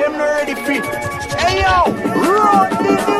Them already free. Hey yo, run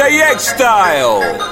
JX style.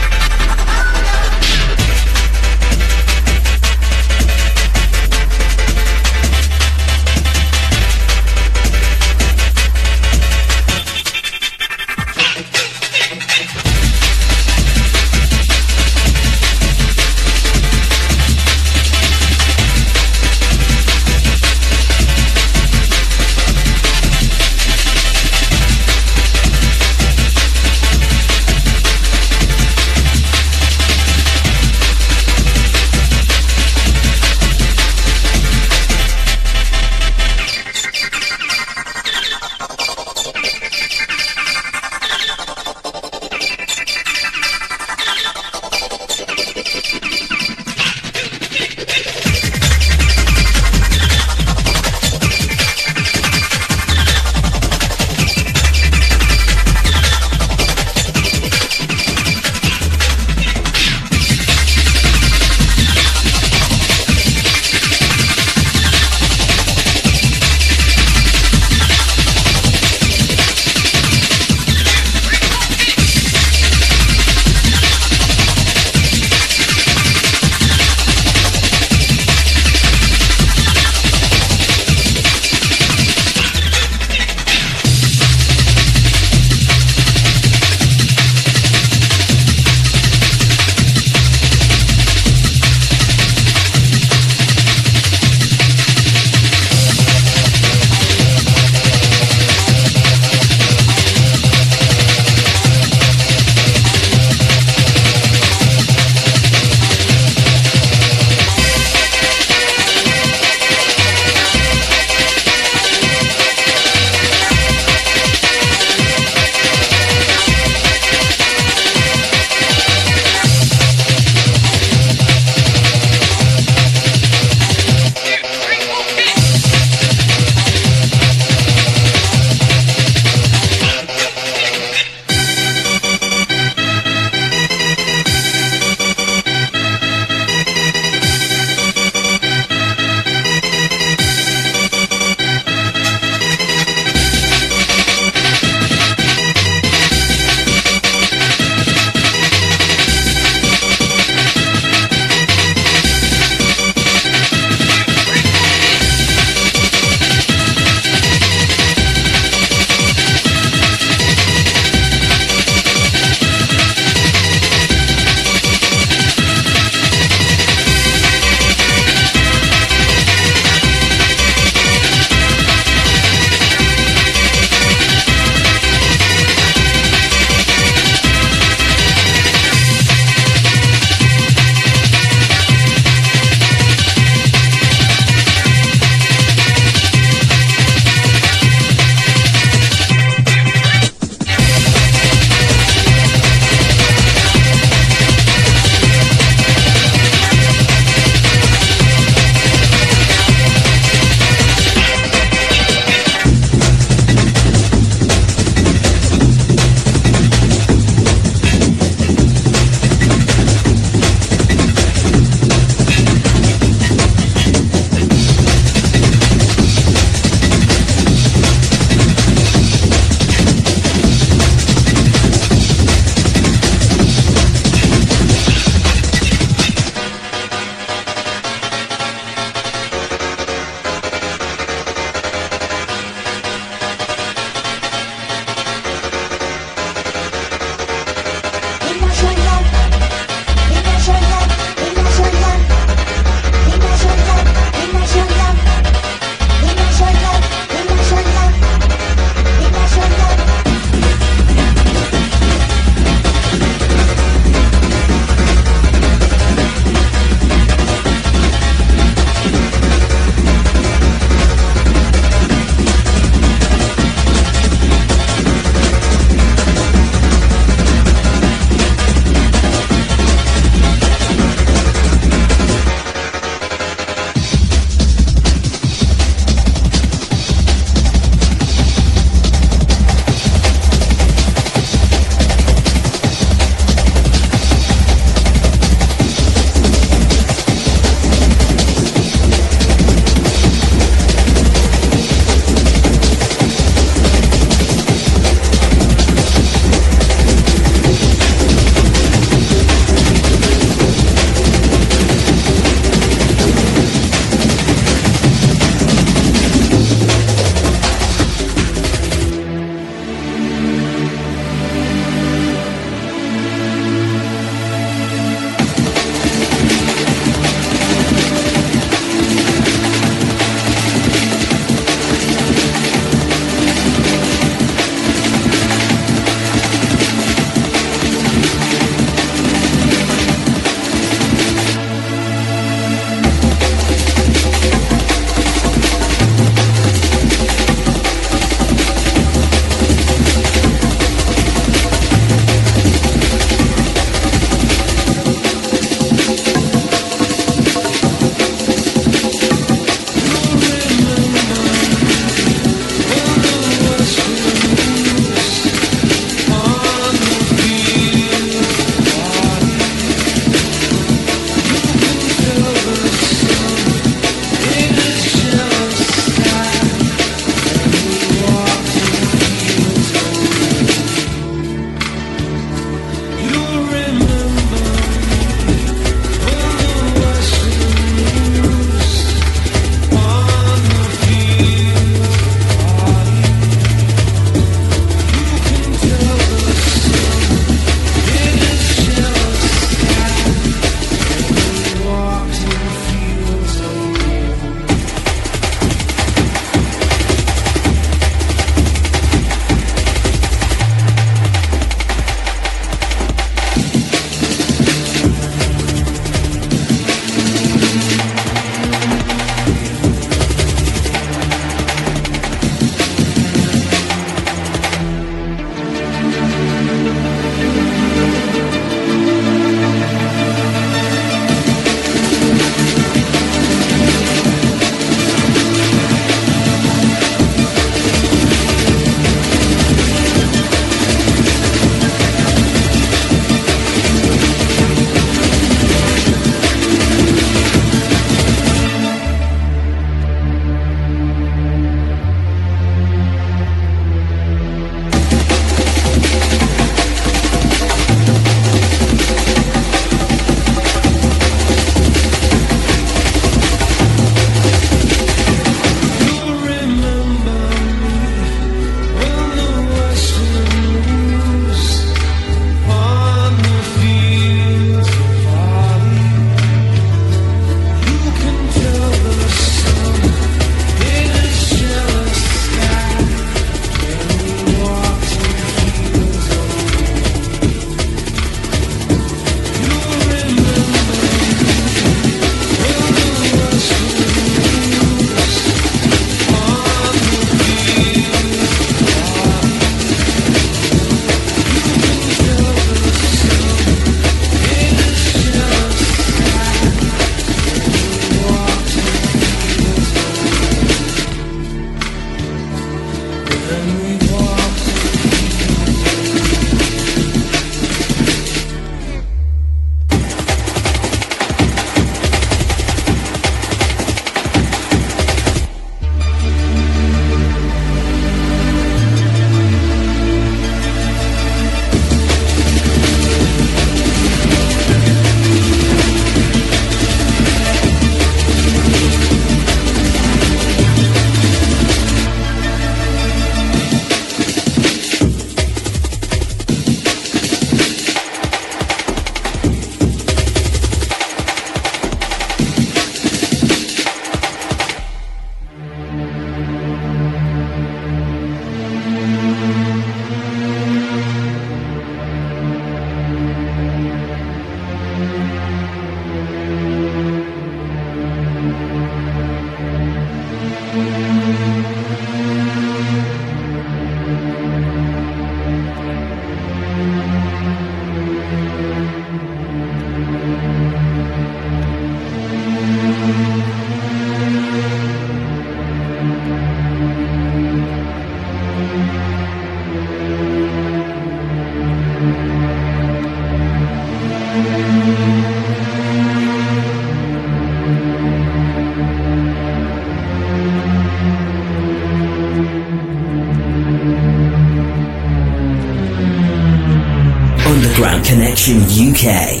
Action UK.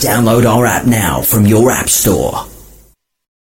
Download our app now from your app store.